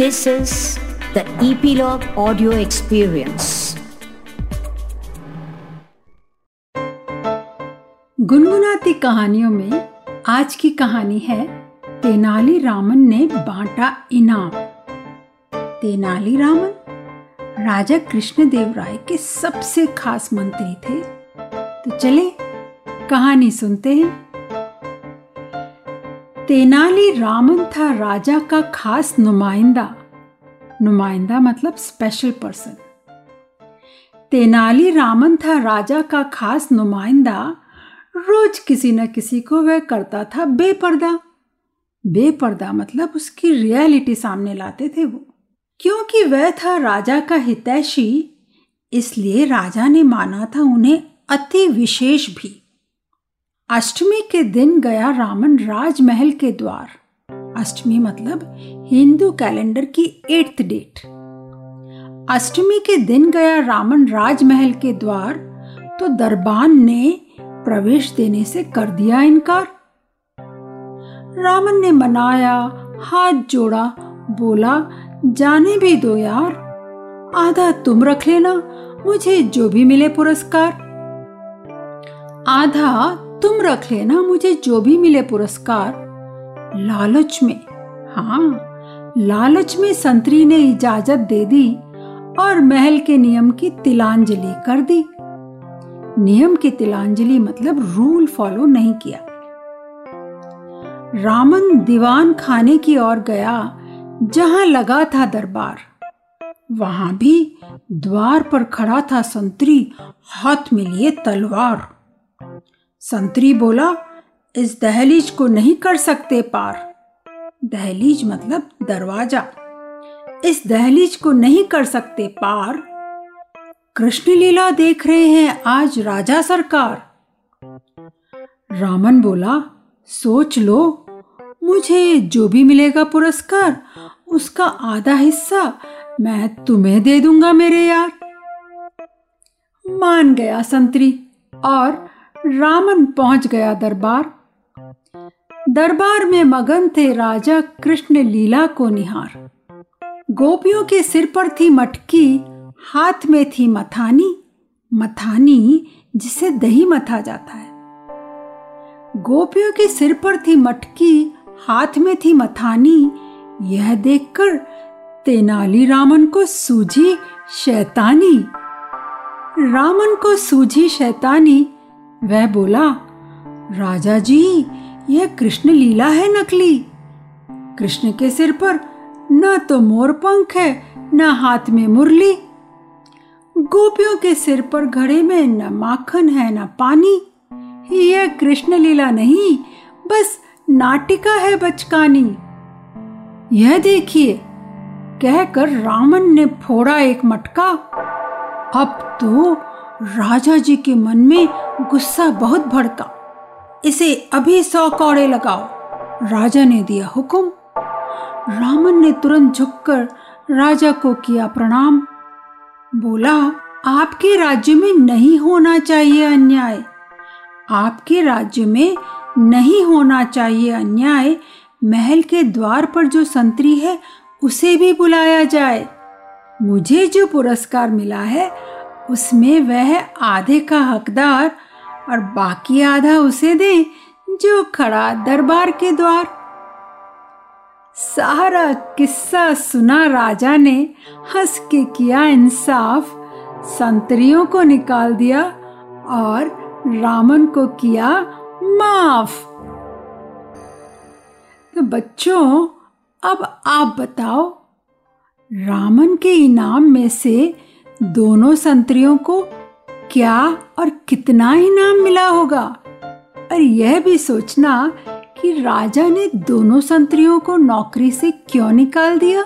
This is the Epilogue Audio Experience. गुनगुनाती कहानियों में आज की कहानी है तेनाली रामन ने बांटा इनाम। तेनाली रामन राजा कृष्णदेव राय के सबसे खास मंत्री थे। तो चले कहानी सुनते हैं। तेनाली रामन था राजा का खास नुमाइंदा। नुमाइंदा मतलब स्पेशल पर्सन तेनाली रामन था राजा का खास नुमाइंदा। रोज किसी न किसी को वह करता था बेपर्दा। बेपर्दा मतलब उसकी रियलिटी सामने लाते थे वो। क्योंकि वह था राजा का हितैषी, इसलिए राजा ने माना था उन्हें अति विशेष भी। अष्टमी के दिन गया रामन राजमहल के द्वार। अष्टमी मतलब हिंदू कैलेंडर की एट्थ डेट। अष्टमी के दिन गया रामन राजमहल के द्वार तो दरबान ने प्रवेश देने से कर दिया इनकार। रामन ने मनाया, हाथ जोड़ा, बोला, जाने भी दो यार। आधा तुम रख लेना, मुझे जो भी मिले पुरस्कार। आधा तुम रख लेना मुझे जो भी मिले पुरस्कार। लालच में हाँ लालच में संतरी ने इजाज़त दे दी और महल के नियम की तिलांजलि कर दी। नियम की तिलांजलि मतलब रूल फॉलो नहीं किया। रामन दीवान खाने की ओर गया, जहाँ लगा था दरबार। वहाँ भी द्वार पर खड़ा था संतरी, हाथ में लिए तलवार। संतरी बोला, इस दहलीज को नहीं कर सकते पार। दहलीज मतलब दरवाज़ा। इस दहलीज को नहीं कर सकते पार? कृष्ण लीला देख रहे हैं आज राजा सरकार। रामन बोला, सोच लो, मुझे जो भी मिलेगा पुरस्कार, उसका आधा हिस्सा मैं तुम्हें दे दूँगा मेरे यार। मान गया संतरी, और रामन पहुँच गया दरबार। दरबार में मगन थे राजा कृष्ण लीला को निहार। गोपियों के सिर पर थी मटकी, हाथ में थी मथानी मथानी जिसे दही मथा जाता है। गोपियों के सिर पर थी मटकी, हाथ में थी मथानी, यह देखकर तेनाली रामन को सूझी शैतानी। रामन को सूझी शैतानी वह बोला, राजा जी, यह कृष्ण लीला है नकली। कृष्ण के सिर पर न तो मोर पंख है, न हाथ में मुरली। गोपियों के सिर पर घड़े में न माखन है, न पानी। यह कृष्ण लीला नहीं, बस नाटिका है बचकानी। यह देखिए, कहकर रामन ने फोड़ा एक मटका। अब तो राजा जी के मन में गुस्सा बहुत भड़का। इसे अभी सौ कौड़े लगाओ। राजा ने दिया हुक्म। रामन ने तुरंत झुककर राजा को किया प्रणाम। बोला, आपके राज्य में नहीं होना चाहिए अन्याय। आपके राज्य में नहीं होना चाहिए अन्याय। महल के द्वार पर जो संतरी है, उसे भी बुलाया जाए। मुझे जो पुरस्कार मिला है उसमें वह आधे का हकदार और बाकी आधा उसे दे जो खड़ा दरबार के द्वार। सारा किस्सा सुना राजा ने हंस के किया इंसाफ, संतरियों को निकाल दिया और रामन को किया माफ़। तो बच्चों, अब आप बताओ, रामन के इनाम में से दोनों संतरियों को क्या और कितना इनाम मिला होगा। और यह भी सोचना कि राजा ने दोनों संतरियों को नौकरी से क्यों निकाल दिया?